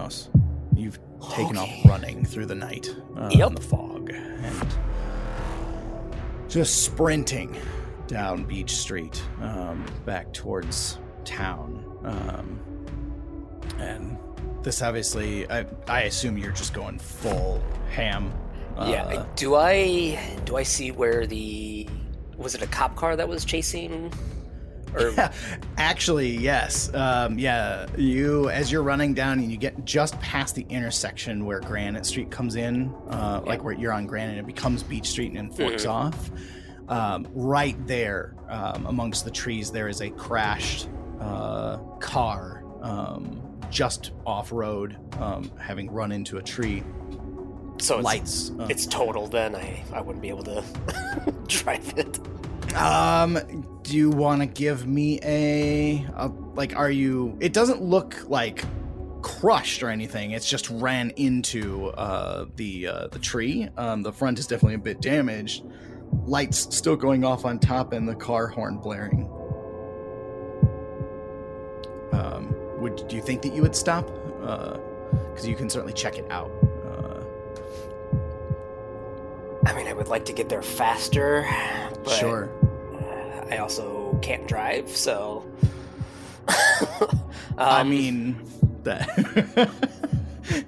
Amos. You've taken Okay. off running through the night uh, Yep. in the fog and just sprinting down Beach Street um, back towards town. Um, and this obviously, I, I assume you're just going full ham. yeah. Uh, Do I do I see where the was it a cop car that was chasing? Or Actually, yes. Um, yeah, you as you're running down and you get just past the intersection where Granite Street comes in, uh, like where you're on Granite, it becomes Beach Street and then forks Mhm. off. Um, right there, um, amongst the trees, there is a crashed uh, car um, just off road, um, having run into a tree. So it's, Lights. uh, It's total. Then I I wouldn't be able to drive it. Um, do you want to give me a, a like? Are you? It doesn't look like crushed or anything. It's just ran into uh, the uh, the tree. Um, the front is definitely a bit damaged. Lights still going off on top, and the car horn blaring. Um, would do you think that you would stop? Because you can certainly check it out. I mean, I would like to get there faster. But sure. I also can't drive, so. I Um, mean, that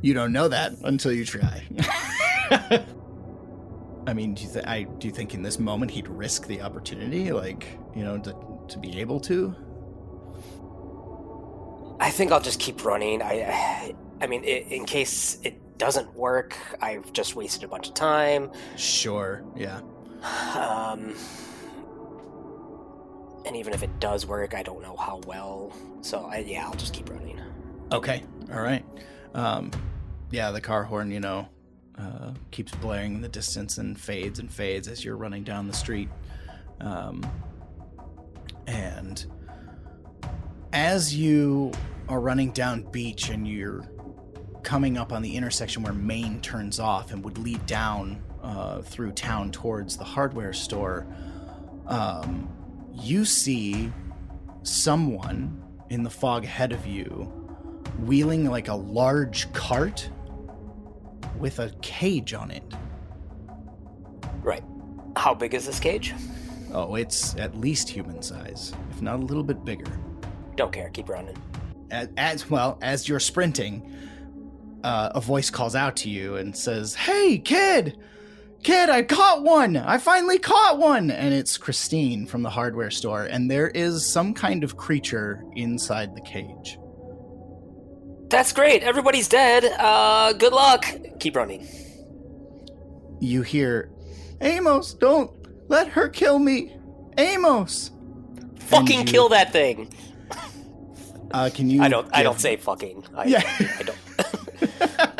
you don't know that until you try. I mean, do you th- I do you think in this moment he'd risk the opportunity, like you know, to to be able to? I think I'll just keep running. I, I mean, i in case it doesn't work, I've just wasted a bunch of time. Sure. Yeah. Um, and even if it does work, I don't know how well. So I, yeah, I'll just keep running. Okay. All right. Um, yeah, the car horn, you know, uh, keeps blaring in the distance and fades and fades as you're running down the street. Um, and as you are running down beach and you're coming up on the intersection where Main turns off and would lead down uh, through town towards the hardware store, um, you see someone in the fog ahead of you wheeling like a large cart with a cage on it. Right. How big is this cage? Oh, it's at least human size, if not a little bit bigger. Don't care. Keep running. As, as well as you're sprinting, uh, a voice calls out to you and says, "Hey, kid, kid, I caught one! I finally caught one!" And it's Christine from the hardware store, and there is some kind of creature inside the cage. That's great. Everybody's dead. Uh, good luck. Keep running. You hear, "Amos, don't let her kill me, Amos." Fucking you- kill that thing. Uh, can you? I don't. I don't say fucking. I, Yeah. I don't.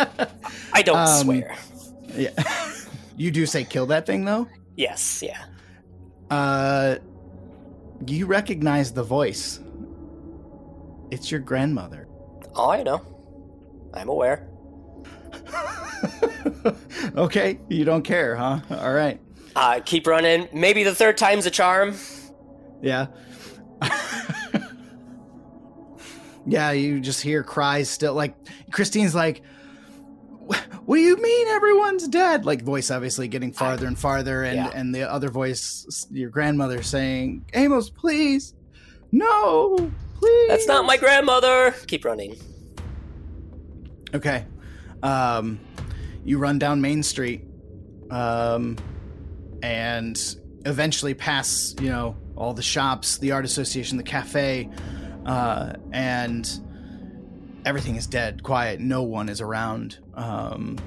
I don't Um, swear. Yeah. you do say kill that thing though. Yes. Yeah. Uh, you recognize the voice. It's your grandmother. Oh, I know. I'm aware. okay, you don't care, huh? All right. Uh, keep running. Maybe the third time's a charm. Yeah. yeah, you just hear cries still. Like, Christine's like, "Wh- what do you mean everyone's dead? Like, voice obviously getting farther and farther, and, Yeah. and the other voice, your grandmother saying, Amos, please. No, please. That's not my grandmother. Keep running. Okay. Um, you run down Main Street, um, and eventually pass, you know, all the shops, the art association, the cafe, uh, and everything is dead, quiet. No one is around. Um,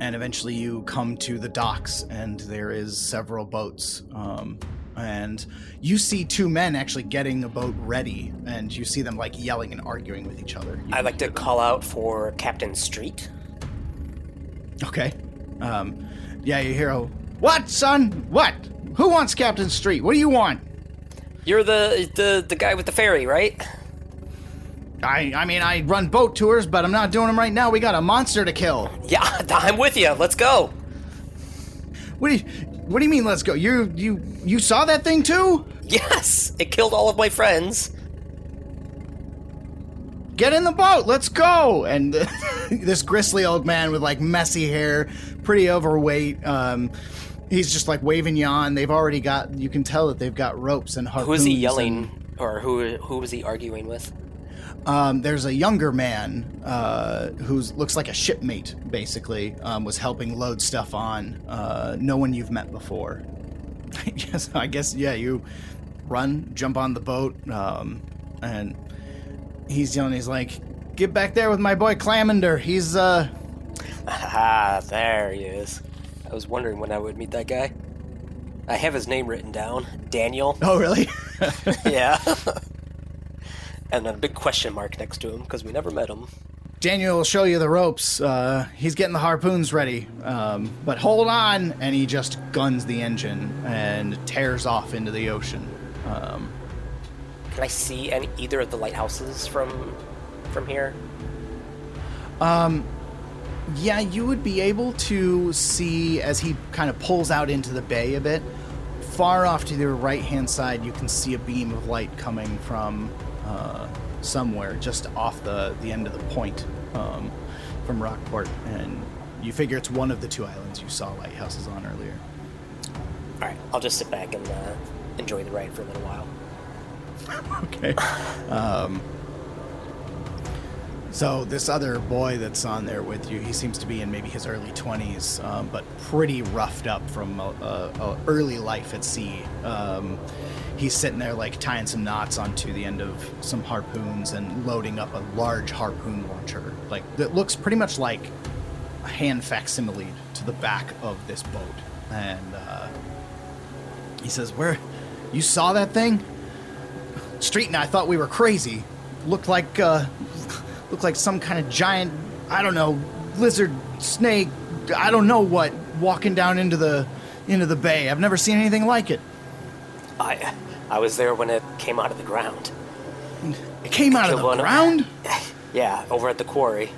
and eventually you come to the docks, and there is several boats. Um, and you see two men actually getting a boat ready, and you see them like yelling and arguing with each other. You I'd like to them. call out for Captain Street. Okay. Um, yeah, you hear a what, son? What? Who wants Captain Street? What do you want? You're the the the guy with the ferry, right? I I mean, I run boat tours, but I'm not doing them right now. We got a monster to kill. Yeah, I'm with you. Let's go. What do you What do you mean? Let's go. You you you saw that thing too? Yes, it killed all of my friends. get in the boat, let's go. And this gristly old man with like messy hair, pretty overweight, um, he's just like waving you on. They've already got, you can tell that they've got ropes and harpoons. Who is he and- yelling, or who who was he arguing with? Um, there's a younger man uh, who looks like a shipmate, basically, um, was helping load stuff on. Uh, no one you've met before. yes, I guess, yeah, you run, jump on the boat, um, and he's yelling, he's like, get back there with my boy Clamander. He's, uh, Ah, there he is. I was wondering when I would meet that guy. I have his name written down, Daniel. oh, really? yeah. And then a big question mark next to him because we never met him. Daniel will show you the ropes. Uh, he's getting the harpoons ready. Um, but hold on! And he just guns the engine and tears off into the ocean. Um, Can I see any either of the lighthouses from from here? Um, yeah, you would be able to see as he kind of pulls out into the bay a bit. Far off to the right hand side, you can see a beam of light coming from uh, somewhere just off the, the end of the point um, from Rockport. And you figure it's one of the two islands you saw lighthouses on earlier. All right, I'll just sit back and uh, enjoy the ride for a little while. okay. Um, so this other boy that's on there with you, he seems to be in maybe his early twenties, um, but pretty roughed up from a, a, a early life at sea. Um, he's sitting there like tying some knots onto the end of some harpoons and loading up a large harpoon launcher, like that looks pretty much like a hand facsimile to the back of this boat. And uh, he says, "Where? You saw that thing?" Street and I thought we were crazy. Looked like uh, looked like some kind of giant, I don't know, lizard, snake, I don't know what, walking down into the into the bay. I've never seen anything like it. I I was there when it came out of the ground. It came out of the one of- ground. Yeah, over at the quarry.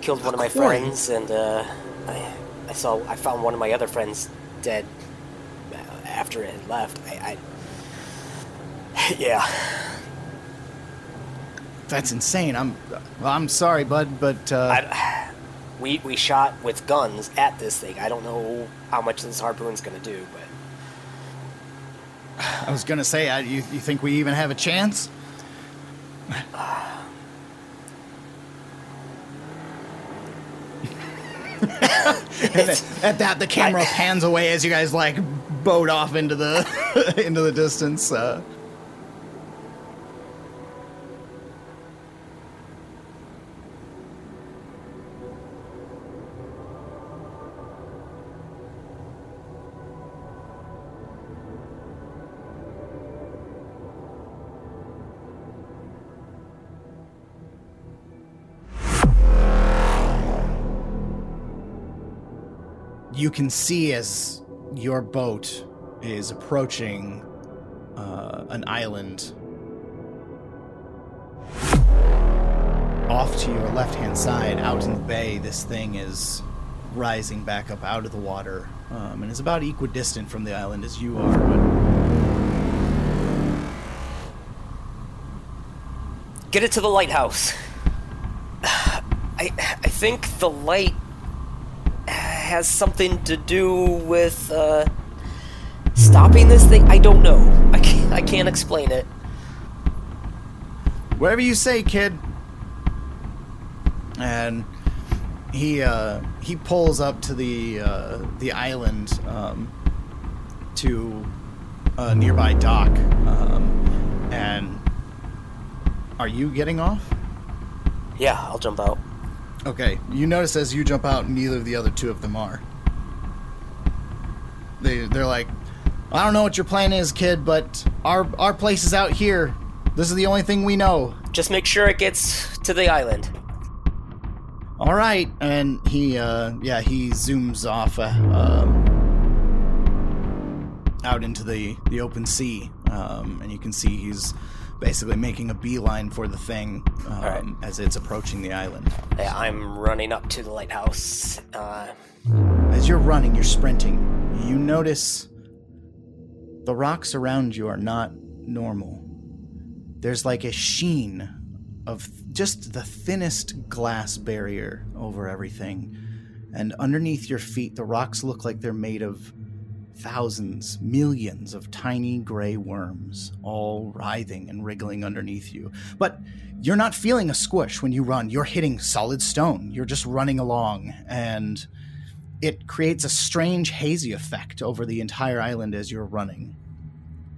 Killed one of my quarry? friends, and uh, I, I saw I found one of my other friends dead uh, after it had left. I, I yeah, That's insane. I'm well, I'm sorry, bud, but uh, I, we we shot with guns at this thing. I don't know how much this harpoon's gonna do, but I was gonna say, I, you, you think we even have a chance? And at that, the camera pans away as you guys like boat off into the into the distance. Uh, you can see as your boat is approaching uh, an island off to your left hand side out in the bay this thing is rising back up out of the water um, and is about equidistant from the island as you are but get it to the lighthouse. I I think the light has something to do with uh, stopping this thing. I don't know. I can't, I can't explain it. whatever you say kid and he uh, he pulls up to the uh, the island um, to a nearby dock um, and are you getting off Yeah, I'll jump out. Okay you notice as you jump out neither of the other two of them are. They they're like I don't know what your plan is kid but our our place is out here. This is the only thing we know. Just make sure it gets to the island. All right, and he, uh, yeah, he zooms off uh, um, out into the the open sea, um, and you can see he's basically making a beeline for the thing um, right. as it's approaching the island. Yeah, I'm running up to the lighthouse. Uh, As you're running, you're sprinting. You notice the rocks around you are not normal. There's like a sheen of just the thinnest glass barrier over everything. And underneath your feet, the rocks look like they're made of thousands, millions of tiny gray worms, all writhing and wriggling underneath you. But you're not feeling a squish when you run. You're hitting solid stone. You're just running along, and it creates a strange hazy effect over the entire island as you're running.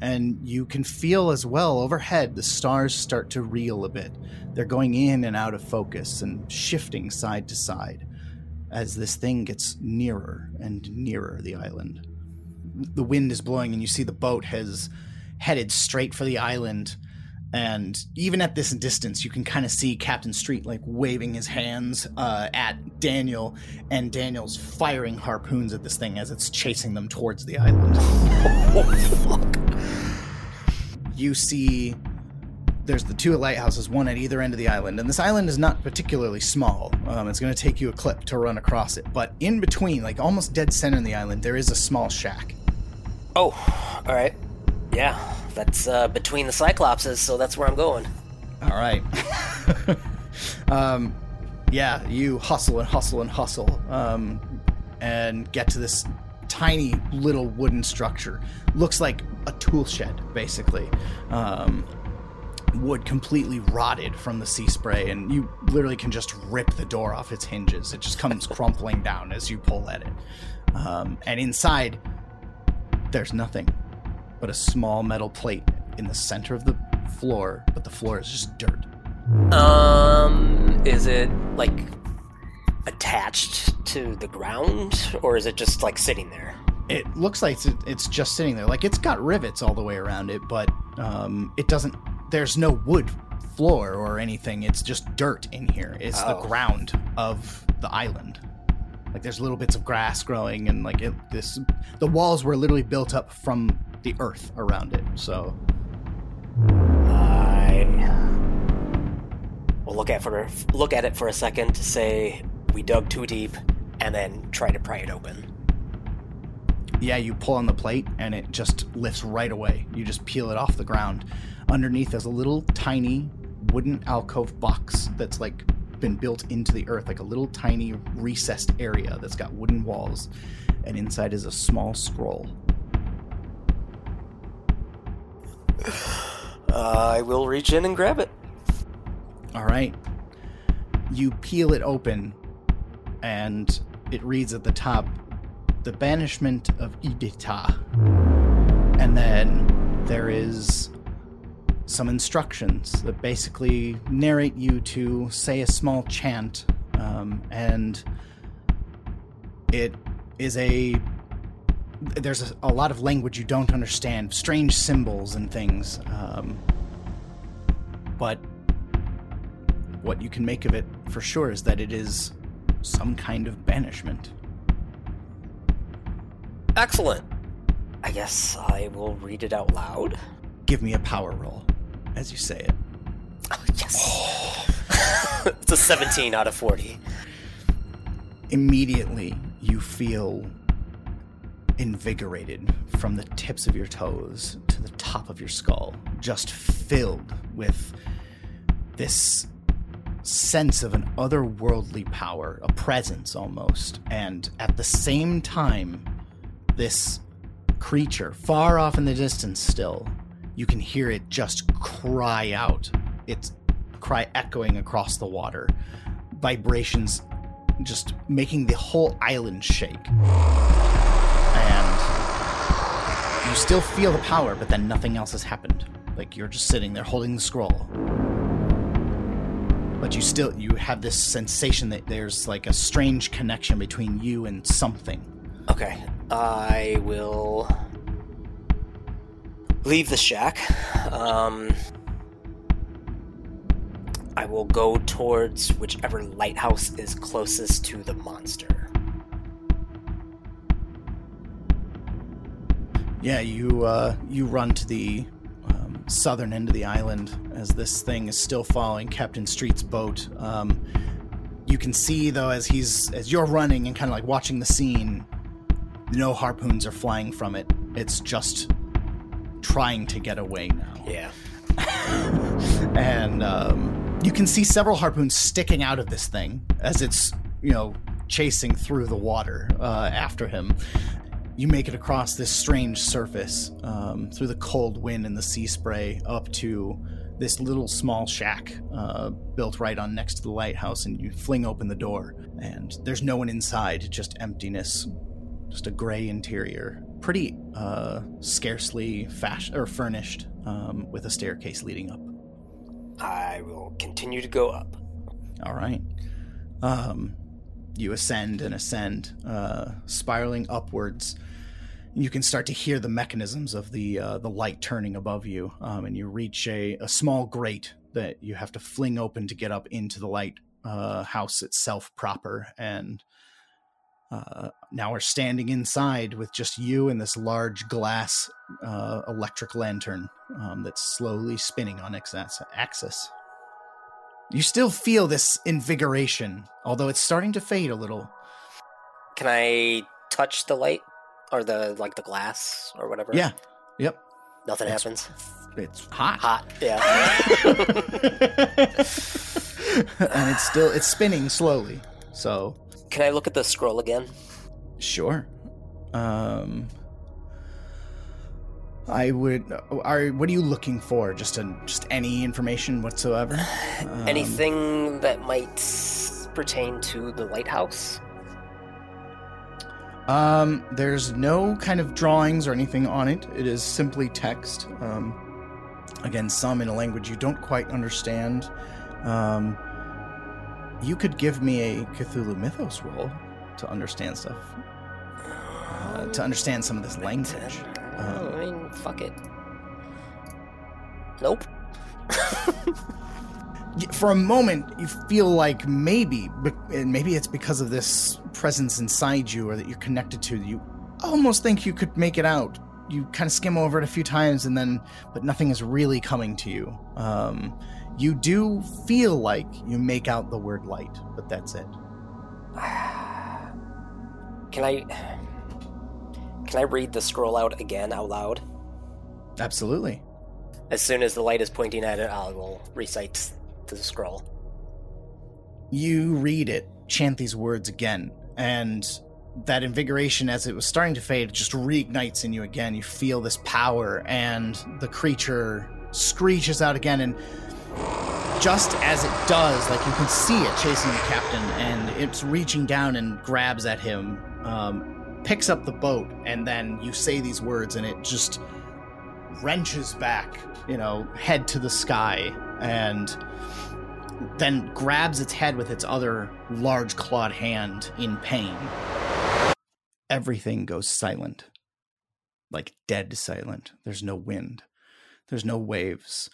And you can feel as well overhead the stars start to reel a bit. They're going in and out of focus and shifting side to side as this thing gets nearer and nearer the island the wind is blowing and you see the boat has headed straight for the island and even at this distance you can kind of see captain street like waving his hands uh, at daniel and daniel's firing harpoons at this thing as it's chasing them towards the island oh, you see there's the two lighthouses, one at either end of the island, and this island is not particularly small. Um, it's going to take you a clip to run across it, but in between, like almost dead center in the island, there is a small shack. Oh, all right. Yeah, that's uh, between the Cyclopses, so that's where I'm going. All right. um, yeah, you hustle and hustle and hustle, um, and get to this tiny little wooden structure. Looks like a tool shed, basically. Um, wood completely rotted from the sea spray, and you literally can just rip the door off its hinges. It just comes crumpling down as you pull at it. Um, and inside, there's nothing but a small metal plate in the center of the floor, but the floor is just dirt. Um, is it like attached to the ground, or is it just like sitting there? It looks like it's, just sitting there. Like it's got rivets all the way around it, but um, it doesn't. There's no wood floor or anything. It's just dirt in here. It's oh. the ground of the island. Like there's little bits of grass growing, and like it, this, the walls were literally built up from the earth around it. So I will look at for look at it for a second to say we dug too deep, and then try to pry it open. Yeah, you pull on the plate, and it just lifts right away. You just peel it off the ground. Underneath, there's a little tiny wooden alcove box that's like been built into the earth, like a little tiny recessed area that's got wooden walls, and inside is a small scroll. Uh, I will reach in and grab it. All right. You peel it open, and it reads at the top The Banishment of Idita. And then there is some instructions that basically narrate you to say a small chant, um, and it is a there's a, a, lot of language you don't understand, strange symbols and things. Um, but what you can make of it for sure is that it is some kind of banishment. Excellent. I guess I will read it out loud. Give me a power roll as you say it. Oh, yes. it's a 17 out of 40. Immediately, you feel invigorated from the tips of your toes to the top of your skull, just filled with this sense of an otherworldly power, a presence almost. And at the same time, this creature, far off in the distance still, you can hear it just cry out. Its cry echoing across the water, vibrations just making the whole island shake. And you still feel the power, but then nothing else has happened. Like you're just sitting there holding the scroll. But you still you have this sensation that there's like a strange connection between you and something. Okay. I will leave the shack. Um, I will go towards whichever lighthouse is closest to the monster. Yeah, you uh, you run to the um, southern end of the island as this thing is still following Captain Street's boat. Um, you can see though as he's as you're running and kind of like watching the scene, no harpoons are flying from it. It's just trying to get away now. Yeah. and um, you can see several harpoons sticking out of this thing as it's, you know, chasing through the water uh, after him. You make it across this strange surface um, through the cold wind and the sea spray up to this little small shack uh, built right on next to the lighthouse, and you fling open the door, and there's no one inside, just emptiness, just a gray interior, pretty uh, scarcely fashion or furnished, um, with a staircase leading up. I will continue to go up. All right. Um, you ascend and ascend, uh, spiraling upwards. You can start to hear the mechanisms of the uh, the light turning above you, um, and you reach a, a small grate that you have to fling open to get up into the light uh, house itself proper. And uh, now we're standing inside with just you and this large glass uh, electric lantern um, that's slowly spinning on its axis. You still feel this invigoration, although it's starting to fade a little. Can I touch the light or the like the glass or whatever? Yeah. Yep. Nothing It's- happens. It's hot. Hot. Yeah. and it's still it's spinning slowly. So Can I look at the scroll again? sure. Um I would are what are you looking for? Just a just any information whatsoever? Um, Anything that might pertain to the lighthouse? Um, there's no kind of drawings or anything on it. It is simply text. Um, again, some in a language you don't quite understand. Um, you could give me a Cthulhu Mythos roll to understand stuff, uh, to understand some of this language. Um, I mean, fuck it. Nope. for a moment, you feel like maybe, be- and maybe it's because of this presence inside you or that you're connected to. You almost think you could make it out. You kind of skim over it a few times, and then, but nothing is really coming to you. Um, you do feel like you make out the word light, but that's it. Can I Can I read the scroll out again out loud? Absolutely. As soon as the light is pointing at it, I will recite the scroll. you read it, chant these words again, and that invigoration as it was starting to fade just reignites in you again. You feel this power, and the creature screeches out again, and just as it does, like you can see it chasing the captain, and it's reaching down and grabs at him, um, picks up the boat, and then you say these words, and it just wrenches back, you know, head to the sky, and then grabs its head with its other large clawed hand in pain. Everything goes silent. Like dead silent. There's no wind. There's no waves.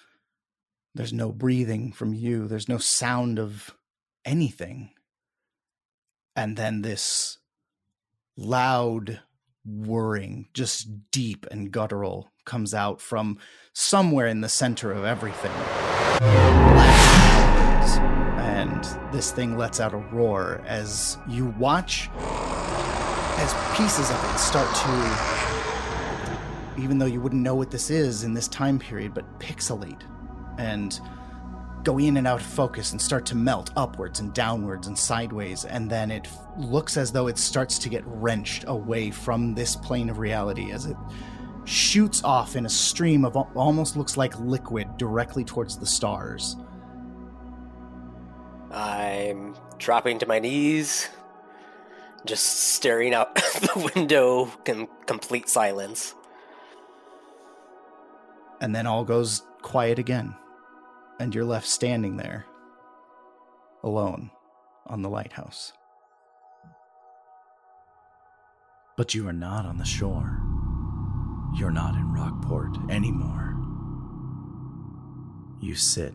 There's no breathing from you. There's no sound of anything. And then this loud whirring, just deep and guttural, comes out from somewhere in the center of everything and this thing lets out a roar as you watch as pieces of it start to even though you wouldn't know what this is in this time period but pixelate and go in and out of focus and start to melt upwards and downwards and sideways and then it f- looks as though it starts to get wrenched away from this plane of reality as it shoots off in a stream of almost looks like liquid directly towards the stars I'm dropping to my knees, just staring out the window in complete silence. and then all goes quiet again, and you're left standing there, alone on the lighthouse. But you are not on the shore. You're not in Rockport anymore. You sit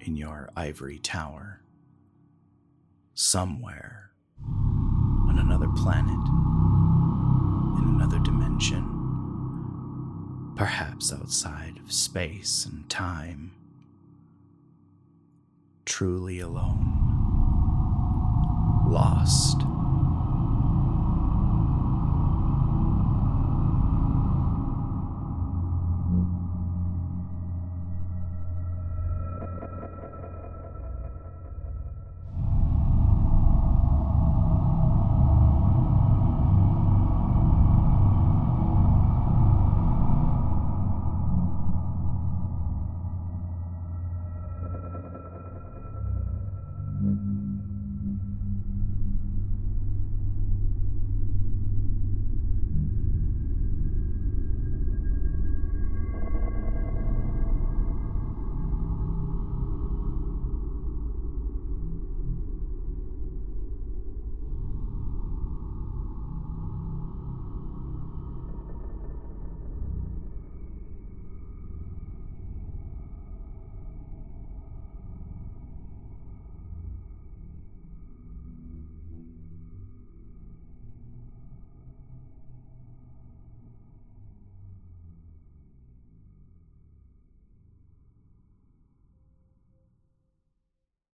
in your ivory tower, somewhere on another planet, in another dimension perhaps outside of space and time, truly alone, lost